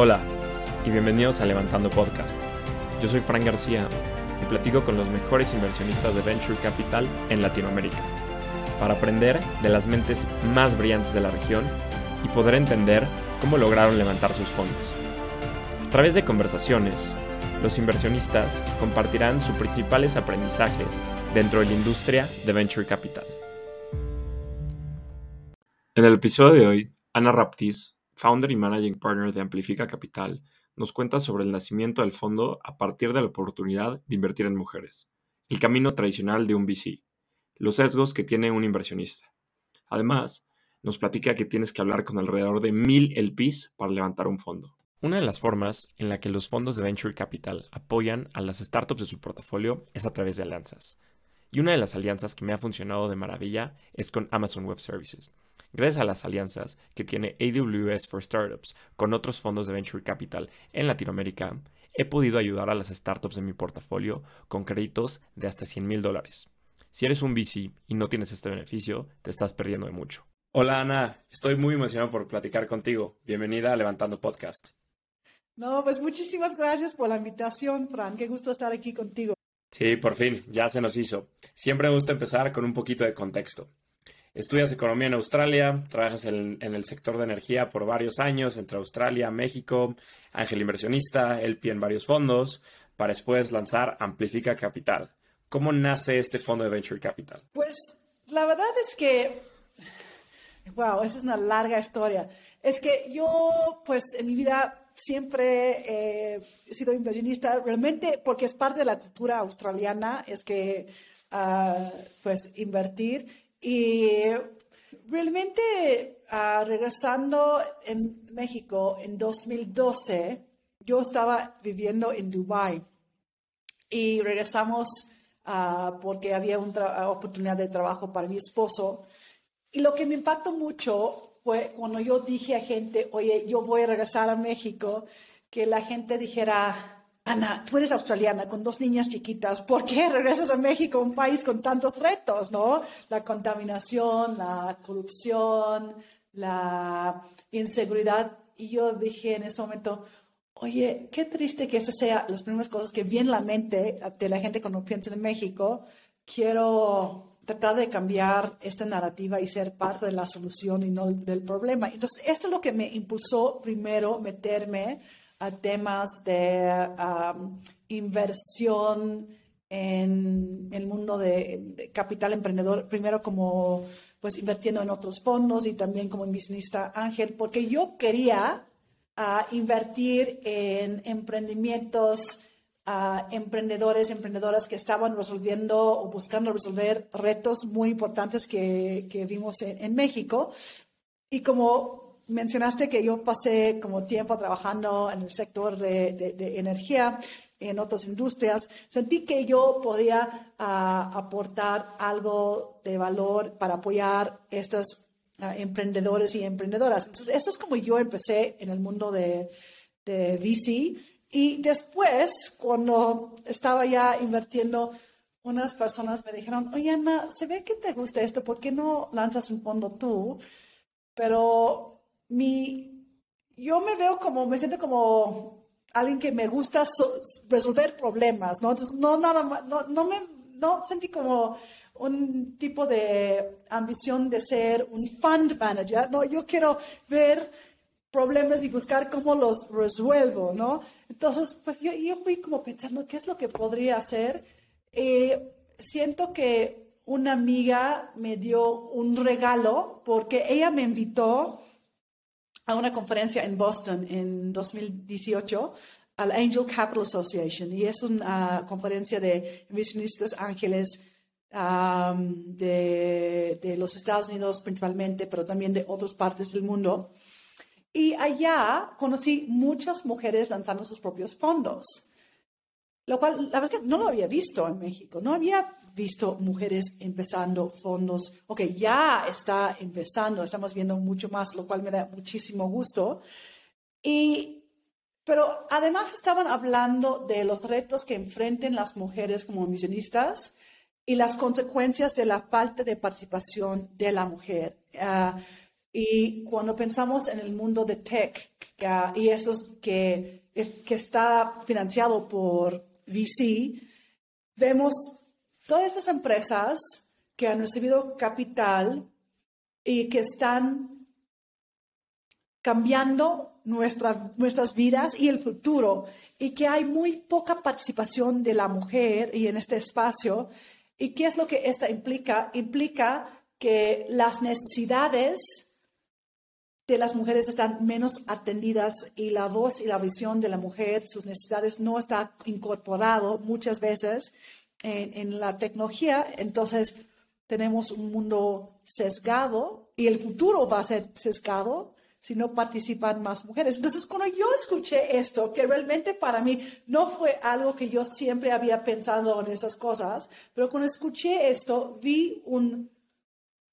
Hola y bienvenidos a Levantando Podcast. Yo soy Frank García y platico con los mejores inversionistas de Venture Capital en Latinoamérica para aprender de las mentes más brillantes de la región y poder entender cómo lograron levantar sus fondos. A través de conversaciones, los inversionistas compartirán sus principales aprendizajes dentro de la industria de Venture Capital. En el episodio de hoy, Ana Raptis, founder y managing partner de Amplifica Capital, nos cuenta sobre el nacimiento del fondo a partir de la oportunidad de invertir en mujeres, el camino tradicional de un VC, los sesgos que tiene un inversionista. Además, nos platica que tienes que hablar con alrededor de mil LPs para levantar un fondo. Una de las formas en la que los fondos de Venture Capital apoyan a las startups de su portafolio es a través de alianzas. Y una de las alianzas que me ha funcionado de maravilla es con Amazon Web Services. Gracias a las alianzas que tiene AWS for Startups con otros fondos de Venture Capital en Latinoamérica, he podido ayudar a las startups de mi portafolio con créditos de hasta 100 mil dólares. Si eres un VC y no tienes este beneficio, te estás perdiendo de mucho. Hola Ana, estoy muy emocionado por platicar contigo. Bienvenida a Levantando Podcast. No, pues muchísimas gracias por la invitación, Fran. Qué gusto estar aquí contigo. Sí, por fin, ya se nos hizo. Siempre me gusta empezar con un poquito de contexto. Estudias economía en Australia, trabajas en, el sector de energía por varios años entre Australia, México, ángel inversionista, LP en varios fondos, para después lanzar Amplifica Capital. ¿Cómo nace este fondo de Venture Capital? Pues la verdad es que, wow, esa es una larga historia. Es que yo, pues en mi vida siempre he sido inversionista, realmente porque es parte de la cultura australiana, es que, ah, pues, invertir y realmente, ah, regresando en México en 2012, yo estaba viviendo en Dubai y regresamos uh, porque había una oportunidad de trabajo para mi esposo. Y lo que me impactó mucho fue cuando yo dije a gente, oye, yo voy a regresar a México, que la gente dijera, Ana, tú eres australiana con dos niñas chiquitas, ¿por qué regresas a México, un país con tantos retos, no? La contaminación, la corrupción, la inseguridad. Y yo dije en ese momento, oye, qué triste que esas sean las primeras cosas que vienen a la mente de la gente cuando piensa en México. Quiero tratar de cambiar esta narrativa y ser parte de la solución y no del problema. Entonces, esto es lo que me impulsó primero meterme a temas de inversión en el mundo de, capital emprendedor, primero como pues invirtiendo en otros fondos y también como inversionista ángel, porque yo quería ah, invertir en emprendimientos, uh, emprendedores, emprendedoras que estaban resolviendo o buscando resolver retos muy importantes que, que vimos en, en México. Y como mencionaste que yo pasé como tiempo trabajando en el sector de, energía, en otras industrias. Sentí que yo podía ah, aportar algo de valor para apoyar estos ah, emprendedores y emprendedoras. Entonces, eso es como yo empecé en el mundo de, de VC. Y después, cuando estaba ya invirtiendo, unas personas me dijeron, oye, Ana, se ve que te gusta esto, ¿por qué no lanzas un fondo tú? Pero mi, yo me veo como, me siento como alguien que me gusta resolver problemas, ¿no? Entonces, no, nada más, no, no me, no sentí como un tipo de ambición de ser un fund manager, ¿no? Yo quiero ver problemas y buscar cómo los resuelvo, ¿no? Entonces, pues yo, yo fui como pensando, ¿qué es lo que podría hacer? Eh, siento que una amiga me dio un regalo porque ella me invitó a una conferencia en Boston en 2018 al Angel Capital Association y es una conferencia de inversionistas ángeles de, de, los Estados Unidos principalmente, pero también de otras partes del mundo. Y allá conocí muchas mujeres lanzando sus propios fondos, lo cual la verdad que no lo había visto en México, no había visto mujeres empezando fondos. Ok, ya está empezando, estamos viendo mucho más, lo cual me da muchísimo gusto. Y, pero además estaban hablando de los retos que enfrenten las mujeres como misionistas y las consecuencias de la falta de participación de la mujer. Ah, Y cuando pensamos en el mundo de tech y esto que, que está financiado por VC, vemos todas estas empresas que han recibido capital y que están cambiando nuestras, nuestras vidas y el futuro, y que hay muy poca participación de la mujer y en este espacio. ¿Y qué es lo que esto implica? Implica que las necesidades de las mujeres están menos atendidas y la voz y la visión de la mujer, sus necesidades no está incorporado muchas veces en, la tecnología. Entonces, tenemos un mundo sesgado y el futuro va a ser sesgado si no participan más mujeres. Entonces, cuando yo escuché esto, que realmente para mí no fue algo que yo siempre había pensado en esas cosas, pero cuando escuché esto, vi un,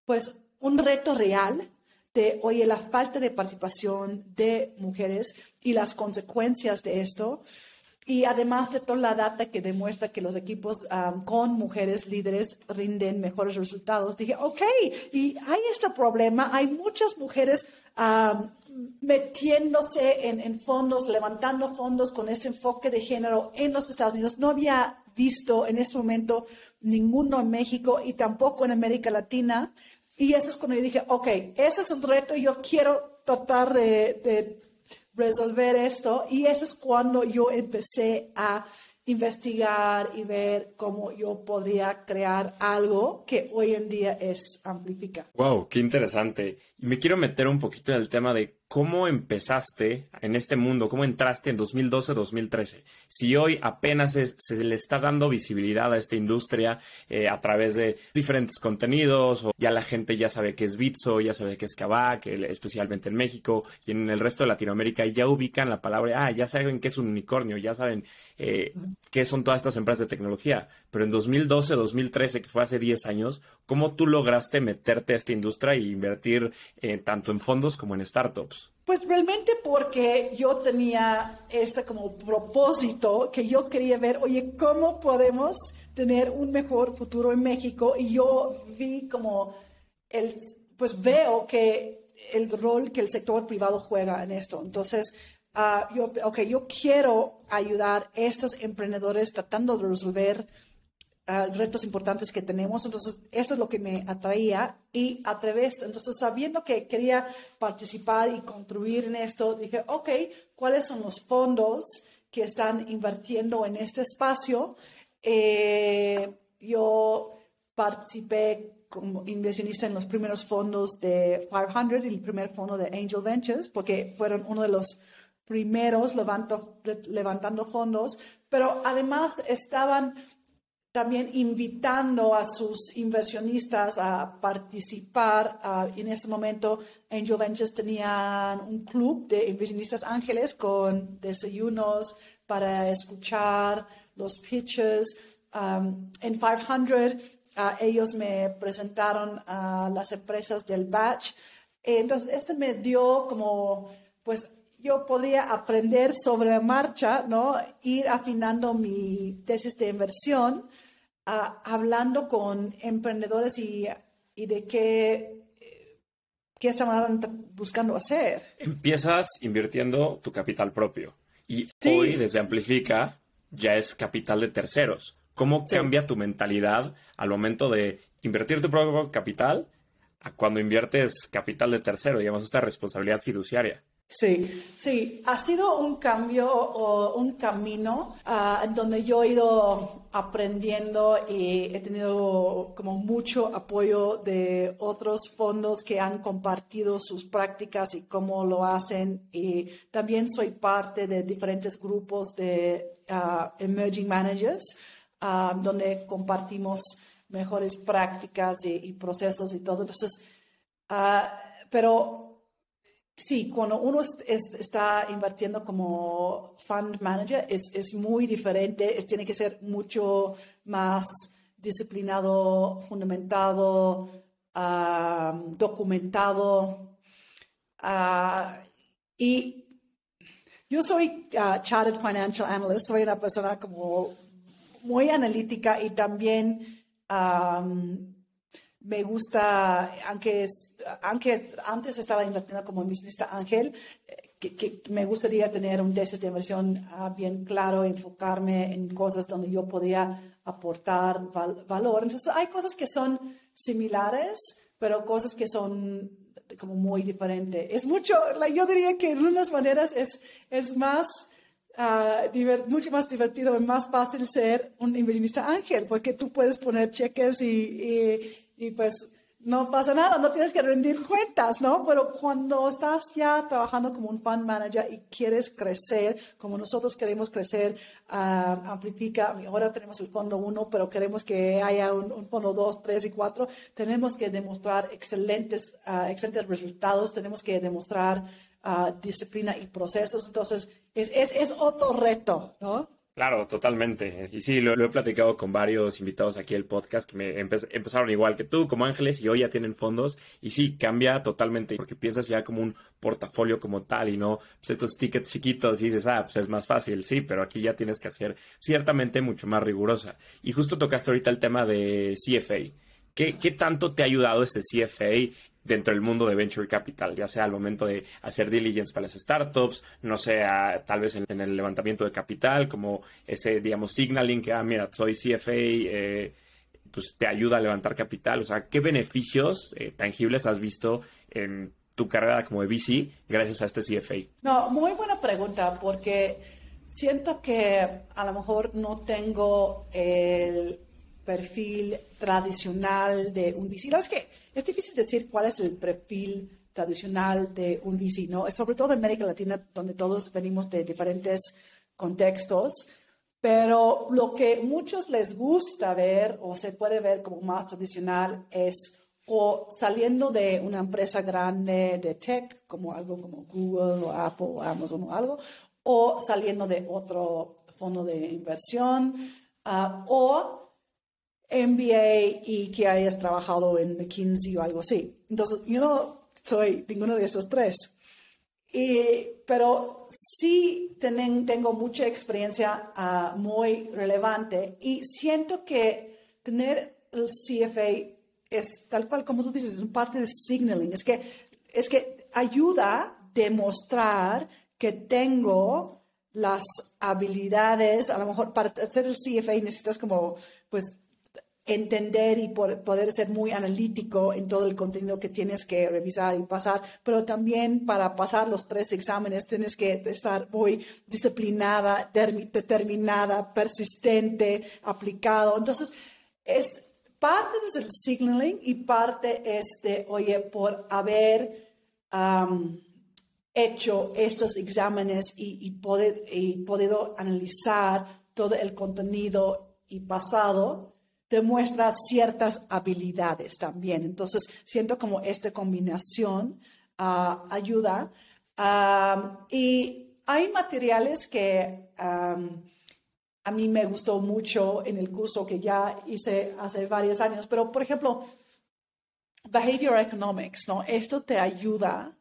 pues, un reto real de, oye, la falta de participación de mujeres y las consecuencias de esto. Y además de toda la data que demuestra que los equipos con mujeres líderes rinden mejores resultados, dije, ok, y hay este problema, hay muchas mujeres metiéndose en, fondos, levantando fondos con este enfoque de género en los Estados Unidos. No había visto en este momento ninguno en México y tampoco en América Latina. Y eso es cuando yo dije, ok, ese es un reto yo quiero tratar de resolver esto. Y eso es cuando yo empecé a investigar y ver cómo yo podría crear algo que hoy en día es Amplifica. Wow, qué interesante. Y me quiero meter un poquito en el tema de ¿Cómo empezaste en este mundo? ¿Cómo entraste en 2012-2013? Si hoy apenas se le está dando visibilidad a esta industria eh, a través de diferentes contenidos, o ya la gente ya sabe qué es Bitso, ya sabe qué es Kavak, especialmente en México y en el resto de Latinoamérica, ya ubican la palabra, ah, ya saben qué es un unicornio, ya saben eh, qué son todas estas empresas de tecnología. Pero en 2012-2013, que fue hace 10 años, ¿cómo tú lograste meterte a esta industria e invertir eh, tanto en fondos como en startups? Pues realmente porque yo tenía este como propósito que yo quería ver, oye, ¿cómo podemos tener un mejor futuro en México? Y yo vi como el, pues veo que el rol que el sector privado juega en esto. Entonces, uh, yo, okay, yo quiero ayudar a estos emprendedores tratando de resolver retos importantes que tenemos. Entonces, eso es lo que me atraía y a través, entonces, sabiendo que quería participar y contribuir en esto, dije, ok, ¿cuáles son los fondos que están invirtiendo en este espacio? Eh, yo participé como inversionista en los primeros fondos de 500 y el primer fondo de Angel Ventures, porque fueron uno de los primeros levantando fondos, pero además estaban también invitando a sus inversionistas a participar. en ese momento, Angel Ventures tenían un club de inversionistas ángeles con desayunos para escuchar los pitches. Um, en 500, uh, ellos me presentaron a las empresas del batch. Entonces, esto me dio como, pues, yo podría aprender sobre marcha, ¿no? Ir afinando mi tesis de inversión hablando con emprendedores y, de qué, qué estaban buscando hacer. Empiezas invirtiendo tu capital propio y hoy desde Amplifica ya es capital de terceros. ¿Cómo cambia tu mentalidad al momento de invertir tu propio capital a cuando inviertes capital de tercero, digamos, esta responsabilidad fiduciaria? Sí, sí, ha sido un cambio o un camino uh, en donde yo he ido aprendiendo y he tenido como mucho apoyo de otros fondos que han compartido sus prácticas y cómo lo hacen. Y también soy parte de diferentes grupos de uh, emerging managers uh, donde compartimos mejores prácticas y, y procesos y todo. Entonces, pero Sí, cuando uno está invirtiendo como fund manager es, muy diferente, tiene que ser mucho más disciplinado, fundamentado, documentado. Ah, y yo soy uh, Chartered Financial Analyst, soy una persona como muy analítica y también me gusta, aunque, aunque antes estaba invirtiendo como inversionista ángel, que, me gustaría tener un tesis de inversión ah, bien claro, enfocarme en cosas donde yo podía aportar valor. Entonces, hay cosas que son similares, pero cosas que son como muy diferentes. Es mucho, yo diría que en unas maneras es, es más uh, mucho más divertido y más fácil ser un inversionista ángel, porque tú puedes poner cheques y, y, pues no pasa nada, no tienes que rendir cuentas, ¿no? Pero cuando estás ya trabajando como un fund manager y quieres crecer, como nosotros queremos crecer, uh, amplifica, ahora tenemos el fondo 1, pero queremos que haya un, fondo 2, 3 y 4, tenemos que demostrar excelentes, uh, excelentes resultados, tenemos que demostrar disciplina y procesos. Entonces, es, es, es, otro reto, ¿no? Claro, totalmente. Y sí, lo, he platicado con varios invitados aquí al podcast que me empezaron igual que tú, como ángeles, y hoy ya tienen fondos. Y sí, cambia totalmente, porque piensas ya como un portafolio como tal y no pues estos tickets chiquitos y dices, ah, pues es más fácil, sí, pero aquí ya tienes que hacer ciertamente mucho más rigurosa. Y justo tocaste ahorita el tema de CFA. ¿Qué, ¿Qué, tanto te ha ayudado este CFA dentro del mundo de venture capital, ya sea al momento de hacer diligence para las startups, no sea tal vez en, el levantamiento de capital, como ese, digamos, signaling que, ah, mira, soy CFA, eh, pues te ayuda a levantar capital. O sea, ¿qué beneficios eh, tangibles has visto en tu carrera como de VC gracias a este CFA? No, muy buena pregunta, porque siento que a lo mejor no tengo el perfil tradicional de un VC. es que es difícil decir cuál es el perfil tradicional de un VC, ¿no? Sobre todo en América Latina, donde todos venimos de diferentes contextos, pero lo que muchos les gusta ver o se puede ver como más tradicional es o saliendo de una empresa grande de tech, como algo como Google o Apple o Amazon o algo, o saliendo de otro fondo de inversión, uh, o MBA y que hayas trabajado en McKinsey o algo así. Entonces, yo no soy ninguno de esos tres. pero sí tengo mucha experiencia ah, muy relevante y siento que tener el CFA es tal cual como tú dices, es parte de signaling. Es que, es que ayuda a demostrar que tengo las habilidades, a lo mejor para hacer el CFA necesitas como, pues, entender y poder ser muy analítico en todo el contenido que tienes que revisar y pasar, pero también para pasar los tres exámenes tienes que estar muy disciplinada, determinada, persistente, aplicado. Entonces, es parte del signaling y parte es de, oye, por haber hecho estos exámenes y, poder, y podido analizar todo el contenido y pasado, demuestra ciertas habilidades también. Entonces, siento como esta combinación ah, ayuda. y hay materiales que a mí me gustó mucho en el curso que ya hice hace varios años, pero por ejemplo, Behavior Economics, ¿no? Esto te ayuda a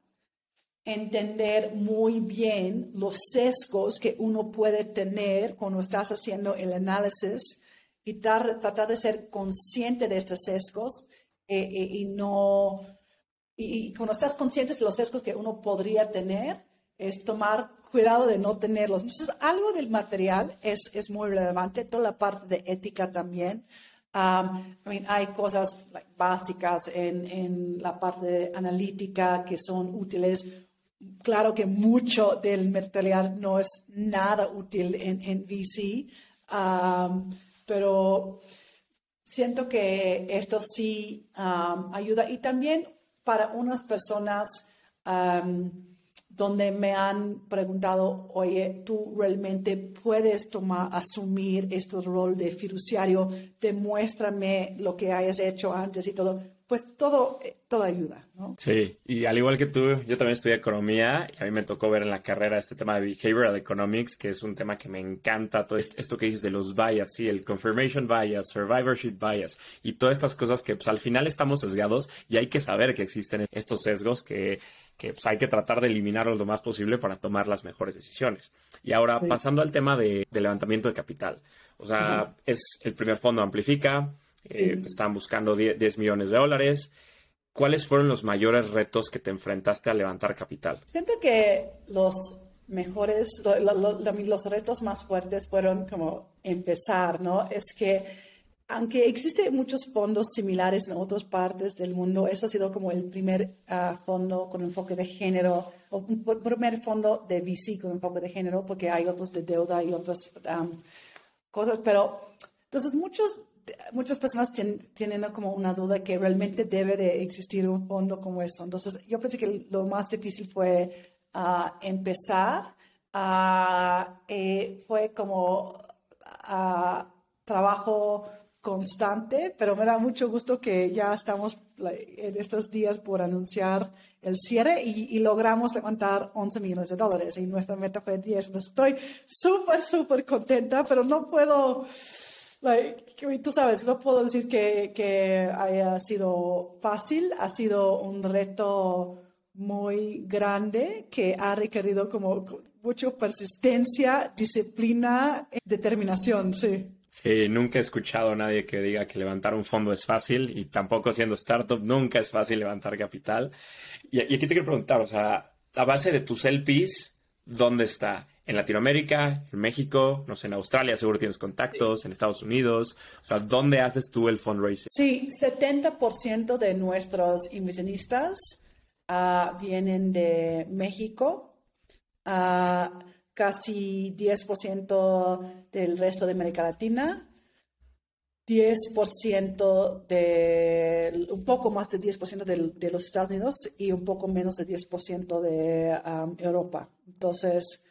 entender muy bien los sesgos que uno puede tener cuando estás haciendo el análisis y tratar de ser consciente de estos sesgos eh, eh, y no, y, cuando estás consciente de los sesgos que uno podría tener, es tomar cuidado de no tenerlos. Entonces, algo del material es, es muy relevante, toda la parte de ética también. Um, hay cosas básicas en, en, la parte analítica que son útiles. Claro que mucho del material no es nada útil en, en VC. Um, pero siento que esto sí um, ayuda. Y también para unas personas um, donde me han preguntado, oye, tú realmente puedes tomar, asumir este rol de fiduciario, demuéstrame lo que hayas hecho antes y todo pues todo, eh, toda ayuda, ¿no? Sí, y al igual que tú, yo también estudié economía y a mí me tocó ver en la carrera este tema de behavioral economics, que es un tema que me encanta, todo esto que dices de los bias, sí, el confirmation bias, survivorship bias y todas estas cosas que pues al final estamos sesgados y hay que saber que existen estos sesgos que, que pues, hay que tratar de eliminarlos lo más posible para tomar las mejores decisiones. Y ahora, pasando al tema de, levantamiento de capital, o sea, es el primer fondo amplifica, eh, estaban buscando 10, millones de dólares. ¿Cuáles fueron los mayores retos que te enfrentaste a levantar capital? Siento que los mejores, los retos más fuertes fueron como empezar, ¿no? Es que aunque existen muchos fondos similares en otras partes del mundo, eso ha sido como el primer ah, fondo con enfoque de género, o un primer fondo de VC con enfoque de género, porque hay otros de deuda y otras cosas, pero entonces muchos, muchas personas tienen, como una duda que realmente debe de existir un fondo como eso. Entonces yo pensé que lo más difícil fue uh, empezar, uh, fue como trabajo constante, pero me da mucho gusto que ya estamos en estos días por anunciar el cierre y, logramos levantar 11 millones de dólares y nuestra meta fue 10. Entonces estoy súper, súper contenta, pero no puedo, tú sabes, no puedo decir que, que haya sido fácil, ha sido un reto muy grande que ha requerido como mucha persistencia, disciplina, determinación, sí. Sí, nunca he escuchado a nadie que diga que levantar un fondo es fácil y tampoco siendo startup nunca es fácil levantar capital. Y, aquí te quiero preguntar, o sea, la base de tus LPs, ¿dónde está? ¿En Latinoamérica? ¿En México? No sé, en Australia seguro tienes contactos, en Estados Unidos. O sea, ¿dónde haces tú el fundraising? Sí, 70% de nuestros inversionistas uh, vienen de México. Uh, casi 10% del resto de América Latina, 10% de, un poco más de 10% de, de, los Estados Unidos y un poco menos de 10% de um, Europa. Entonces,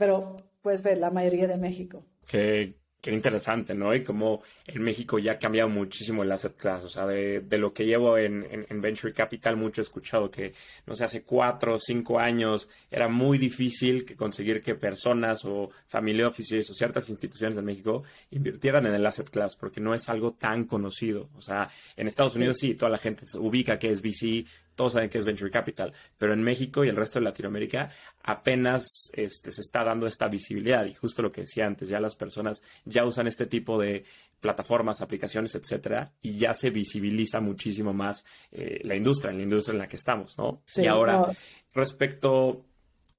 pero puedes ver la mayoría de México. Que Qué interesante, ¿no? Y como en México ya ha cambiado muchísimo el asset class. O sea, de, de lo que llevo en, en, Venture Capital, mucho he escuchado que, no sé, hace cuatro o cinco años era muy difícil que conseguir que personas o family offices o ciertas instituciones en México invirtieran en el asset class porque no es algo tan conocido. O sea, en Estados Unidos sí, toda la gente se ubica que es VC, todos saben que es Venture Capital, pero en México y el resto de Latinoamérica apenas este, se está dando esta visibilidad y justo lo que decía antes, ya las personas ya usan este tipo de plataformas, aplicaciones, etcétera, y ya se visibiliza muchísimo más eh, la industria, en la industria en la que estamos, ¿no? y ahora, respecto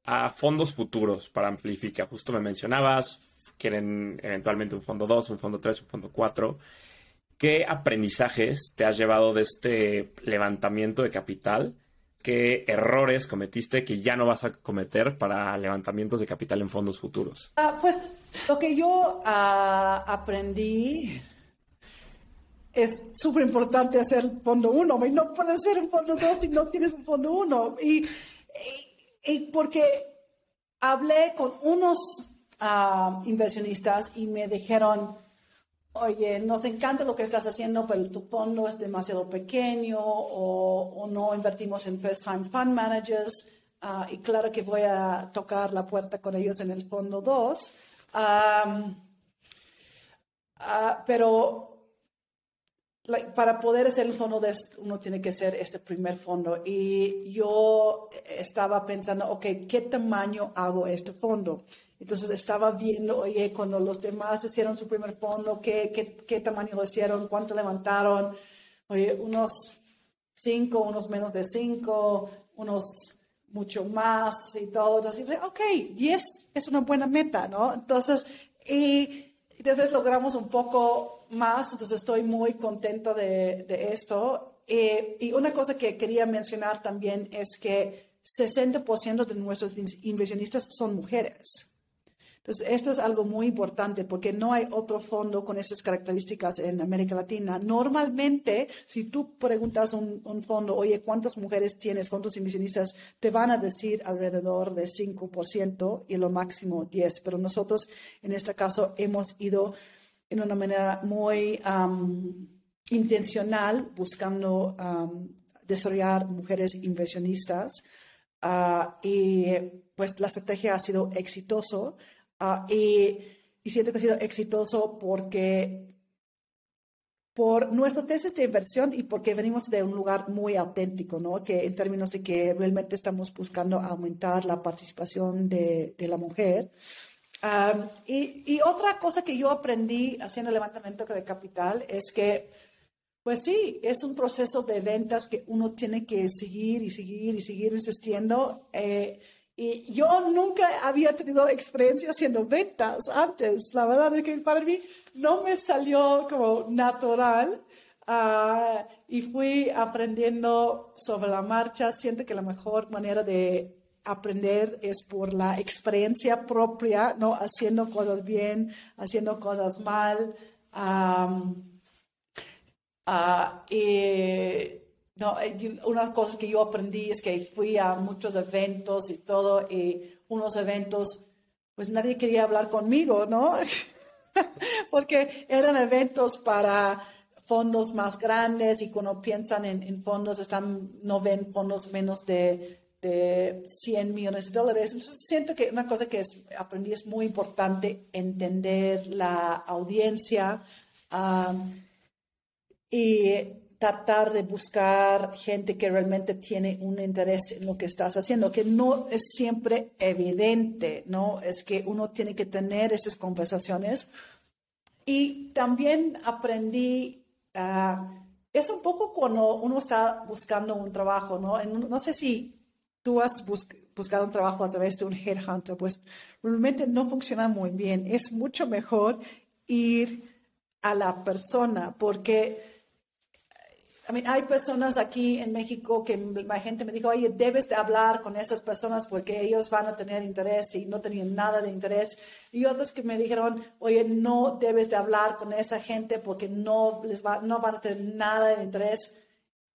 a fondos futuros para Amplifica, justo me mencionabas, quieren eventualmente un fondo 2, un fondo 3, un fondo 4. ¿Qué aprendizajes te has llevado de este levantamiento de capital? ¿Qué errores cometiste que ya no vas a cometer para levantamientos de capital en fondos futuros? Ah, pues lo que yo ah, aprendí es súper importante hacer fondo uno. No puedes hacer un fondo dos si no tienes un fondo uno. Y, porque hablé con unos ah, inversionistas y me dijeron, oye, nos encanta lo que estás haciendo, pero tu fondo es demasiado pequeño o, no invertimos en first time fund managers. Ah, y claro que voy a tocar la puerta con ellos en el fondo 2. Ah, pero para poder hacer el fondo de uno tiene que ser este primer fondo. Y yo estaba pensando, ok, ¿qué tamaño hago este fondo? Entonces estaba viendo, oye, cuando los demás hicieron su primer fondo, ¿qué, qué, qué tamaño lo hicieron? ¿Cuánto levantaron? Oye, unos cinco, unos menos de cinco, unos mucho más y todo. Entonces, ok, 10 es una buena meta, ¿no? Entonces, y, después logramos un poco más, entonces estoy muy contenta de, de esto. Eh, y una cosa que quería mencionar también es que 60% de nuestros inversionistas son mujeres. Entonces, esto es algo muy importante porque no hay otro fondo con esas características en América Latina. Normalmente, si tú preguntas a un, fondo, oye, ¿cuántas mujeres tienes? ¿Cuántos inversionistas? Te van a decir alrededor de 5% y lo máximo 10%. Pero nosotros, en este caso, hemos ido en una manera muy intencional buscando desarrollar mujeres inversionistas. Ah, y pues la estrategia ha sido exitoso. Ah, y, siento que ha sido exitoso porque por nuestra tesis de inversión y porque venimos de un lugar muy auténtico, ¿no? Que en términos de que realmente estamos buscando aumentar la participación de, de la mujer. y, y, otra cosa que yo aprendí haciendo el levantamiento de capital es que Pues sí, es un proceso de ventas que uno tiene que seguir y seguir y seguir insistiendo. Eh, y yo nunca había tenido experiencia haciendo ventas antes. La verdad es que para mí no me salió como natural. Ah, y fui aprendiendo sobre la marcha. Siento que la mejor manera de aprender es por la experiencia propia, ¿no? Haciendo cosas bien, haciendo cosas mal. Ah, y, no, eh, una cosa que yo aprendí es que fui a muchos eventos y todo, y unos eventos, pues nadie quería hablar conmigo, ¿no? Porque eran eventos para fondos más grandes y cuando piensan en, fondos, están, no ven fondos menos de, de 100 millones de dólares. Entonces siento que una cosa que aprendí es muy importante entender la audiencia y tratar de buscar gente que realmente tiene un interés en lo que estás haciendo, que no es siempre evidente, ¿no? Es que uno tiene que tener esas conversaciones. Y también aprendí, uh, es un poco cuando uno está buscando un trabajo, ¿no? No sé si tú has buscado un trabajo a través de un headhunter, pues realmente no funciona muy bien. Es mucho mejor ir a la persona porque hay personas aquí en México que la gente me dijo, oye, debes de hablar con esas personas porque ellos van a tener interés y no tenían nada de interés. Y otros que me dijeron, oye, no debes de hablar con esa gente porque no, les va, no van a tener nada de interés.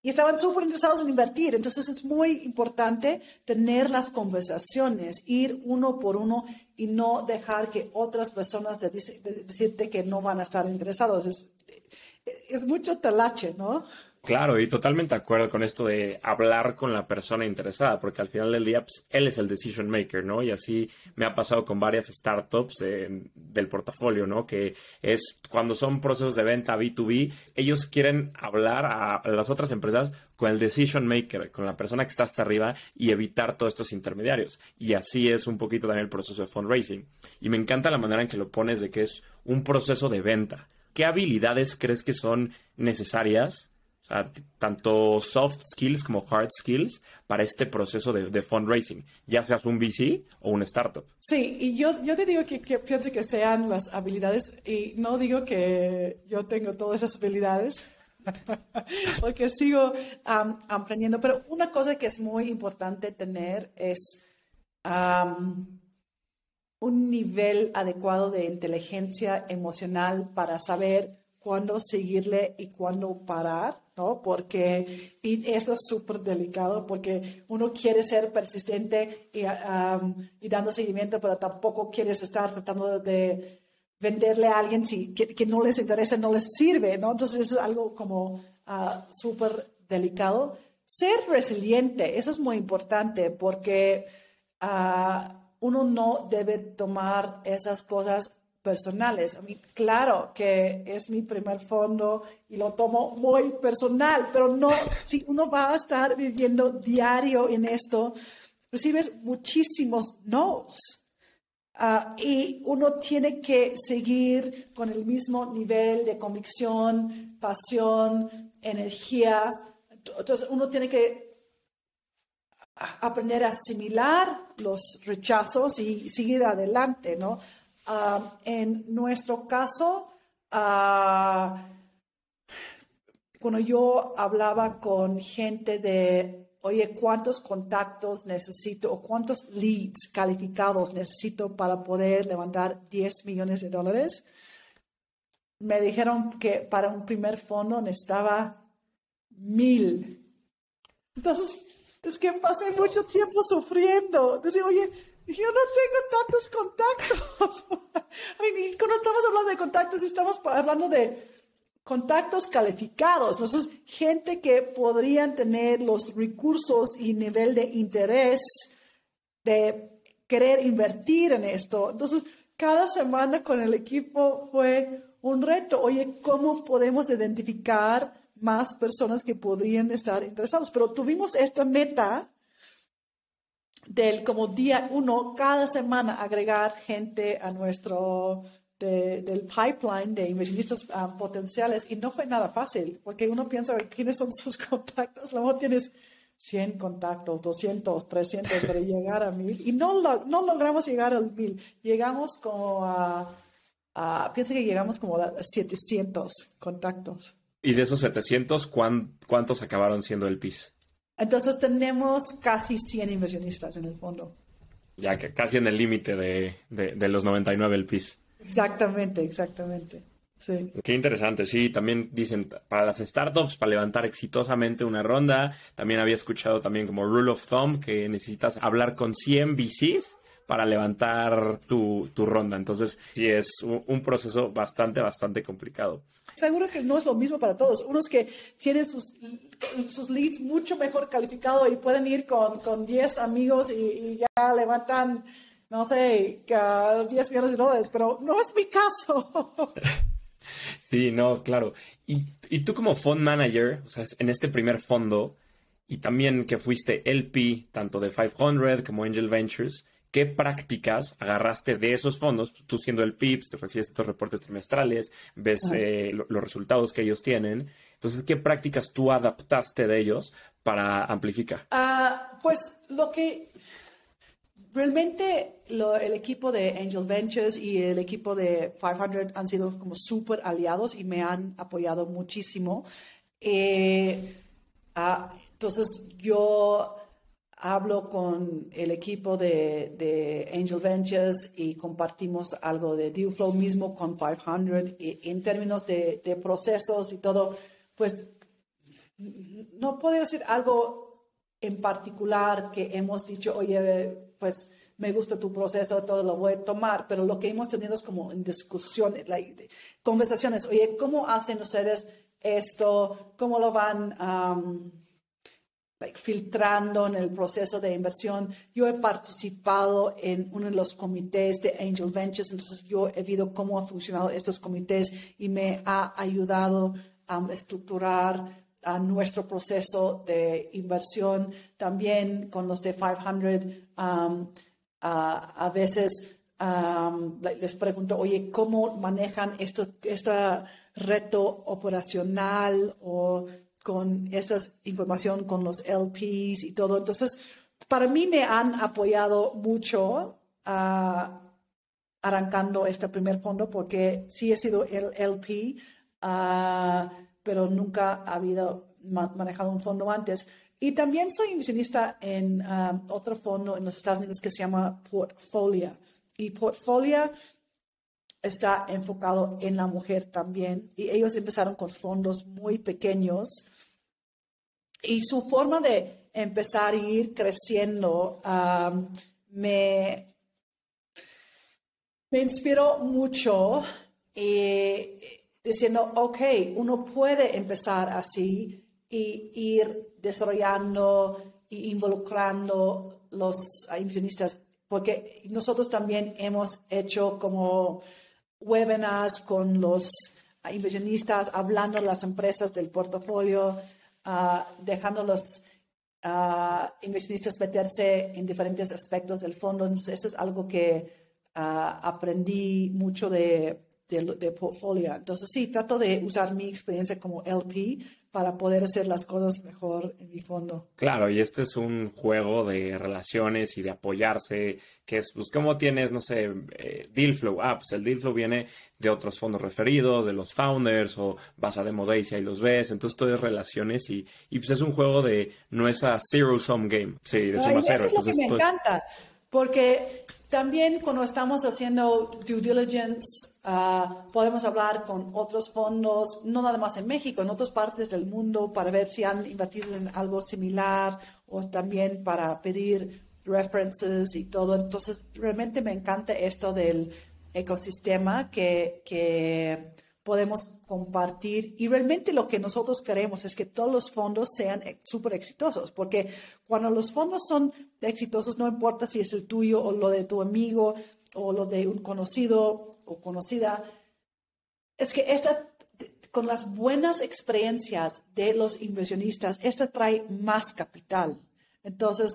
Y estaban súper interesados en invertir. Entonces es muy importante tener las conversaciones, ir uno por uno y no dejar que otras personas te decirte que no van a estar interesados. Es, es mucho talache, ¿no? Claro, y totalmente de acuerdo con esto de hablar con la persona interesada, porque al final del día, pues, él es el decision maker, ¿no? Y así me ha pasado con varias startups del portafolio, ¿no? Que es cuando son procesos de venta B2B, ellos quieren hablar a, las otras empresas con el decision maker, con la persona que está hasta arriba y evitar todos estos intermediarios. Y así es un poquito también el proceso de fundraising. Y me encanta la manera en que lo pones de que es un proceso de venta. ¿Qué habilidades crees que son necesarias? Tanto soft skills como hard skills para este proceso de, fundraising, ya seas un VC o un startup. Sí, y yo, yo te digo que, pienso que sean las habilidades y no digo que yo tengo todas esas habilidades, porque sigo aprendiendo, pero una cosa que es muy importante tener es un nivel adecuado de inteligencia emocional para saber cuándo seguirle y cuándo parar ¿no? Porque, y esto es súper delicado porque uno quiere ser persistente y, y, dando seguimiento, pero tampoco quieres estar tratando de venderle a alguien si, que, no les interesa, no les sirve, ¿no? Entonces es algo como ah, súper delicado. Ser resiliente, eso es muy importante porque uh, uno no debe tomar esas cosas personales. A mí, claro que es mi primer fondo y lo tomo muy personal, pero no, si uno va a estar viviendo diario en esto, recibes muchísimos nos. Ah, y uno tiene que seguir con el mismo nivel de convicción, pasión, energía. Entonces uno tiene que aprender a asimilar los rechazos y seguir adelante, ¿no? Ah, en nuestro caso, uh, cuando yo hablaba con gente de, oye, ¿cuántos contactos necesito o cuántos leads calificados necesito para poder levantar 10 millones de dólares? Me dijeron que para un primer fondo necesitaba mil. Entonces, es que pasé mucho tiempo sufriendo. Decía, oye, yo no tengo tantos contactos. y cuando estamos hablando de contactos, estamos hablando de contactos calificados. Entonces, gente que podrían tener los recursos y nivel de interés de querer invertir en esto. Entonces, cada semana con el equipo fue un reto. Oye, ¿cómo podemos identificar más personas que podrían estar interesados? Pero tuvimos esta meta del como día uno, cada semana agregar gente a nuestro del pipeline de inversionistas ah, potenciales y no fue nada fácil, porque uno piensa quiénes son sus contactos, luego tienes 100 contactos, 200, 300 para llegar a 1000 y no, no logramos llegar al 1000, llegamos como a, a, pienso que llegamos como a 700 contactos. ¿Y de esos 700, cuántos acabaron siendo el PIS? Entonces tenemos casi 100 inversionistas en el fondo. Ya que casi en el límite de, de, de los 99 el PIS. Exactamente, exactamente. Sí. Qué interesante, sí, también dicen para las startups, para levantar exitosamente una ronda, también había escuchado también como rule of thumb que necesitas hablar con 100 VCs para levantar tu, ronda. Entonces, sí es un, proceso bastante, bastante complicado. Seguro que no es lo mismo para todos. Unos que tienen sus, sus leads mucho mejor calificados y pueden ir con, con 10 amigos y, ya levantan, no sé, 10 millones de dólares, pero no es mi caso. Sí, no, claro. Y, y tú como fund manager, o sea, en este primer fondo, y también que fuiste LP, tanto de 500 como Angel Ventures, ¿Qué prácticas agarraste de esos fondos? Tú siendo el PIPS, recibes estos reportes trimestrales, ves eh, los resultados que ellos tienen. Entonces, ¿qué prácticas tú adaptaste de ellos para Amplifica? Ah, pues lo que realmente el equipo de Angel Ventures y el equipo de 500 han sido como súper aliados y me han apoyado muchísimo. Eh, ah, entonces, yo hablo con el equipo de, Angel Ventures y compartimos algo de Dealflow mismo con 500 y en términos de, procesos y todo, pues no puedo decir algo en particular que hemos dicho, oye, pues me gusta tu proceso, todo lo voy a tomar, pero lo que hemos tenido es como en discusiones, conversaciones, oye, ¿cómo hacen ustedes esto? ¿Cómo lo van? A filtrando en el proceso de inversión. Yo he participado en uno de los comités de Angel Ventures, entonces yo he visto cómo han funcionado estos comités y me ha ayudado a estructurar a nuestro proceso de inversión. También con los de 500, um, a, veces um, les pregunto, oye, ¿cómo manejan esto, este reto operacional o con esta información con los LPs y todo. Entonces, para mí me han apoyado mucho uh, arrancando este primer fondo porque sí he sido el LP, uh, pero nunca ha habido manejado un fondo antes. Y también soy inversionista en uh, otro fondo en los Estados Unidos que se llama Portfolio. Y Portfolio está enfocado en la mujer también. Y ellos empezaron con fondos muy pequeños y su forma de empezar a ir creciendo me, me inspiró mucho diciendo, ok, uno puede empezar así y ir desarrollando e involucrando los inversionistas, porque nosotros también hemos hecho como webinars con los inversionistas, hablando de las empresas del portafolio, dejando los inversionistas meterse en diferentes aspectos del fondo. Eso es algo que aprendí mucho de, de, portfolio. Entonces, sí, trato de usar mi experiencia como LP para poder hacer las cosas mejor en mi fondo. Claro, y este es un juego de relaciones y de apoyarse, que es, pues, ¿cómo tienes, no sé, eh, deal flow? Ah, pues el deal flow viene de otros fondos referidos, de los founders, o vas a Demo Days y ahí los ves, entonces todo es relaciones y, y pues es un juego de, no es a zero-sum game, sí, de suma cero. Eso es lo que me encanta, porque también cuando estamos haciendo due diligence, ah, podemos hablar con otros fondos, no nada más en México, en otras partes del mundo, para ver si han invertido en algo similar o también para pedir references y todo. Entonces, realmente me encanta esto del ecosistema que, que podemos compartir y realmente lo que nosotros queremos es que todos los fondos sean súper exitosos, porque cuando los fondos son exitosos, no importa si es el tuyo o lo de tu amigo o lo de un conocido o conocida, es que esta, con las buenas experiencias de los inversionistas, esta trae más capital. Entonces,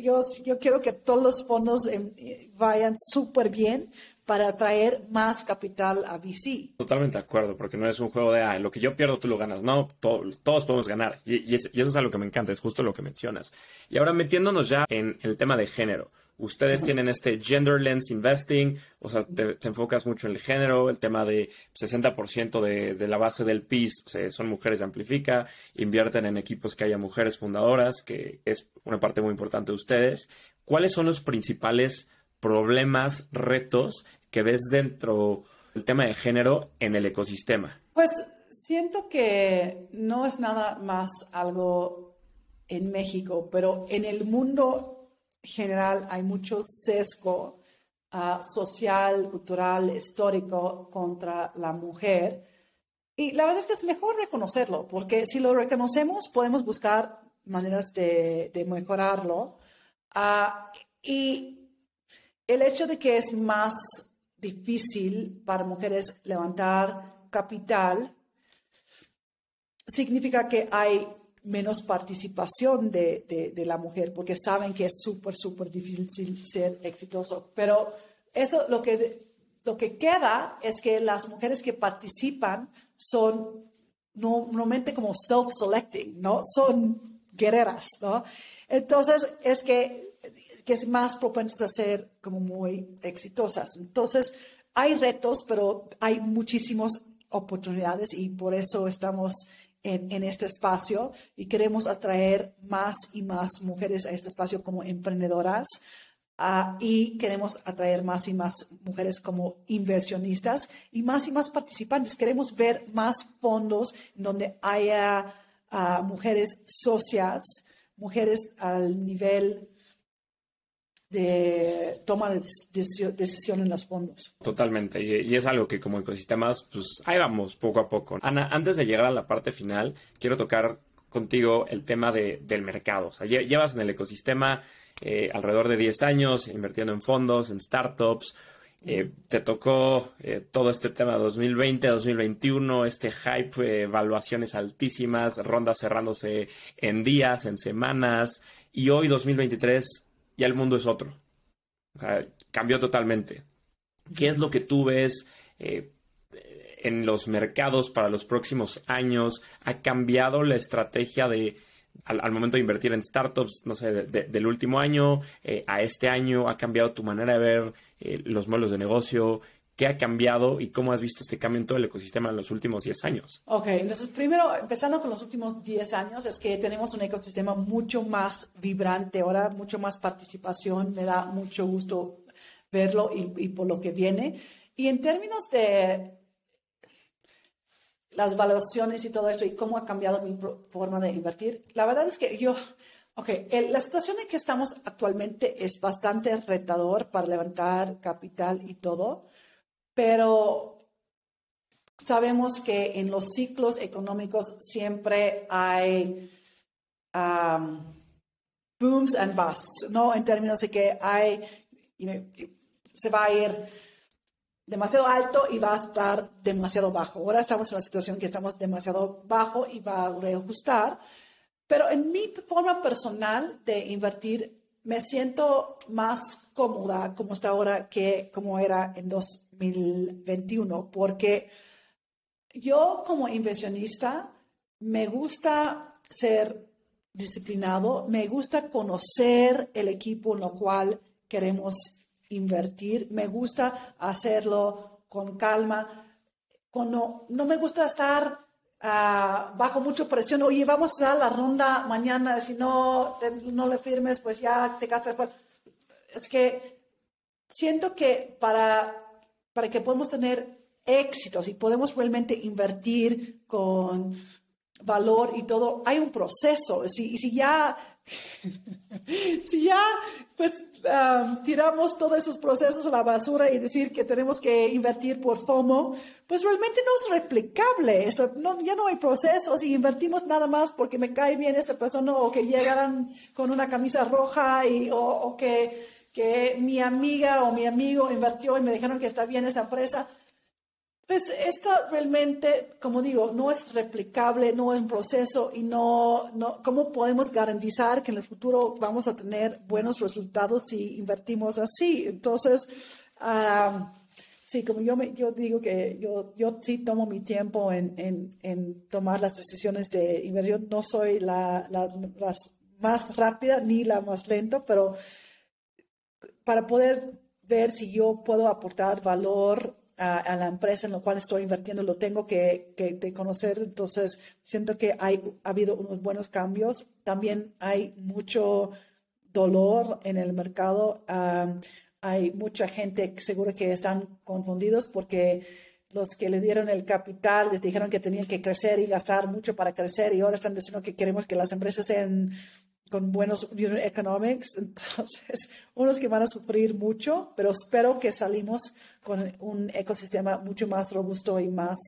yo, yo quiero que todos los fondos em, vayan súper bien para atraer más capital a VC. Totalmente de acuerdo, porque no es un juego de, ah, lo que yo pierdo tú lo ganas. No, todos podemos ganar. Y, eso es algo que me encanta, es justo lo que mencionas. Y ahora metiéndonos ya en el tema de género. Ustedes tienen este gender lens investing, o sea, te, enfocas mucho en el género, el tema de 60% de, de, la base del PIS son mujeres de Amplifica, invierten en equipos que haya mujeres fundadoras, que es una parte muy importante de ustedes. ¿Cuáles son los principales problemas, retos que ves dentro del tema de género en el ecosistema? Pues siento que no es nada más algo en México, pero en el mundo general hay mucho sesgo uh, social, cultural, histórico contra la mujer. Y la verdad es que es mejor reconocerlo, porque si lo reconocemos podemos buscar maneras de, de mejorarlo. Uh, y el hecho de que es más difícil para mujeres levantar capital significa que hay menos participación de, la mujer porque saben que es súper, súper difícil ser exitoso. Pero eso lo que, lo que queda es que las mujeres que participan son normalmente como self-selecting, ¿no? Son guerreras, ¿no? Entonces es que que es más propensas a ser como muy exitosas. Entonces, hay retos, pero hay muchísimas oportunidades y por eso estamos en, este espacio y queremos atraer más y más mujeres a este espacio como emprendedoras. Ah, y queremos atraer más y más mujeres como inversionistas y más y más participantes. Queremos ver más fondos donde haya ah, mujeres socias, mujeres al nivel de toma de decisión en los fondos. Totalmente, y, es algo que como ecosistemas, pues ahí vamos poco a poco. Ana, antes de llegar a la parte final, quiero tocar contigo el tema de, del mercado. O sea, llevas en el ecosistema eh, alrededor de 10 años invirtiendo en fondos, en startups. Eh, te tocó eh, todo este tema 2020, 2021, este hype, evaluaciones altísimas, rondas cerrándose en días, en semanas, y hoy 2023 ya el mundo es otro. cambió totalmente. ¿Qué es lo que tú ves eh, en los mercados para los próximos años? ¿Ha cambiado la estrategia de al, momento de invertir en startups, no sé, del último año eh, a este año? ¿Ha cambiado tu manera de ver eh, los modelos de negocio? ¿Qué ha cambiado y cómo has visto este cambio en todo el ecosistema en los últimos 10 años? Ok, entonces primero, empezando con los últimos 10 años, es que tenemos un ecosistema mucho más vibrante ahora, mucho más participación, me da mucho gusto verlo y, por lo que viene. Y en términos de las valuaciones y todo esto y cómo ha cambiado mi forma de invertir, la verdad es que yo, ok, la situación en que estamos actualmente es bastante retador para levantar capital y todo pero sabemos que en los ciclos económicos siempre hay um, booms and busts, ¿no? En términos de que hay, se va a ir demasiado alto y va a estar demasiado bajo. Ahora estamos en la situación que estamos demasiado bajo y va a reajustar. Pero en mi forma personal de invertir, me siento más cómoda como está ahora que como era en 2021, porque yo como inversionista me gusta ser disciplinado, me gusta conocer el equipo en lo cual queremos invertir, me gusta hacerlo con calma, no me gusta estar uh, bajo mucha presión, oye, vamos a la ronda mañana, si no, no le firmes, pues ya te gastas. Es que siento que para, para que podamos tener éxitos y podemos realmente invertir con valor y todo, hay un proceso. Y si ya, si ya, pues tiramos todos esos procesos a la basura y decir que tenemos que invertir por FOMO, pues realmente no es replicable. Esto, no, ya no hay procesos y invertimos nada más porque me cae bien esta persona o que llegaran con una camisa roja y, o, o que, que mi amiga o mi amigo invirtió y me dijeron que está bien esta empresa pues esto realmente, como digo, no es replicable, no es un proceso y no, no, ¿cómo podemos garantizar que en el futuro vamos a tener buenos resultados si invertimos así? Entonces, Sí, como yo, me, yo digo que yo, yo sí tomo mi tiempo en, en, en tomar las decisiones de inversión. No soy la, más rápida ni la más lenta, pero para poder ver si yo puedo aportar valor a, la empresa en la cual estoy invirtiendo, lo tengo que, conocer. Entonces, siento que hay, ha habido unos buenos cambios. También hay mucho dolor en el mercado. hay mucha gente seguro que están confundidos porque los que le dieron el capital les dijeron que tenían que crecer y gastar mucho para crecer y ahora están diciendo que queremos que las empresas sean con buenos unit economics, entonces unos que van a sufrir mucho, pero espero que salimos con un ecosistema mucho más robusto y más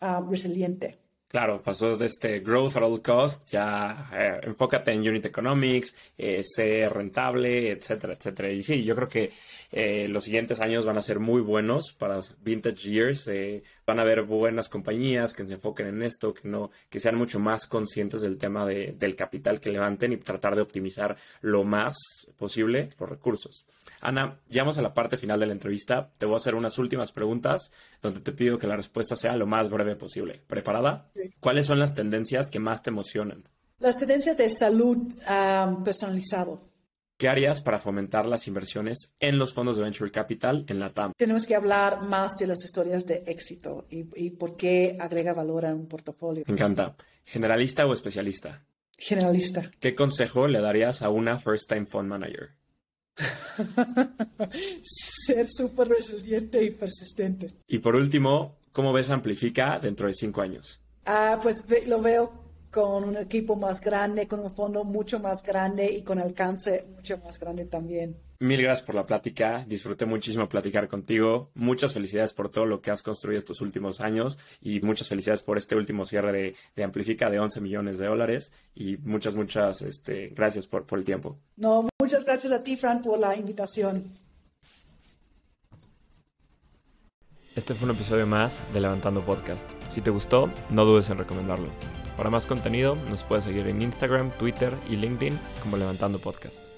ah, resiliente. Claro, pasó de este growth at all cost, ya eh, enfócate en unit economics, eh, sé rentable, etcétera, etcétera. Y sí, yo creo que eh, los siguientes años van a ser muy buenos para vintage years. Van a haber buenas compañías que se enfoquen en esto, que no, que sean mucho más conscientes del tema del capital que levanten y tratar de optimizar lo más posible los recursos. Ana, llegamos a la parte final de la entrevista. Te voy a hacer unas últimas preguntas donde te pido que la respuesta sea lo más breve posible. ¿Preparada? ¿Cuáles son las tendencias que más te emocionan? Las tendencias de salud personalizado. ¿Qué harías para fomentar las inversiones en los fondos de Venture Capital en la TAM? Tenemos que hablar más de las historias de éxito y, y por qué agrega valor a un portafolio. Me encanta. ¿Generalista o especialista? Generalista. ¿Qué consejo le darías a una first time fund manager? Ser súper resiliente y persistente. Y por último, ¿cómo ves Amplifica dentro de cinco años? Ah, pues lo veo con un equipo más grande, con un fondo mucho más grande y con alcance mucho más grande también. Mil gracias por la plática, disfruté muchísimo platicar contigo, muchas felicidades por todo lo que has construido estos últimos años y muchas felicidades por este último cierre de, Amplifica de 11 millones de dólares y muchas, muchas este, gracias por, por el tiempo. No, muchas gracias a ti, Fran, por la invitación. Este fue un episodio más de Levantando Podcast. Si te gustó, no dudes en recomendarlo. Para más contenido, nos puedes seguir en Instagram, Twitter y LinkedIn como Levantando Podcast.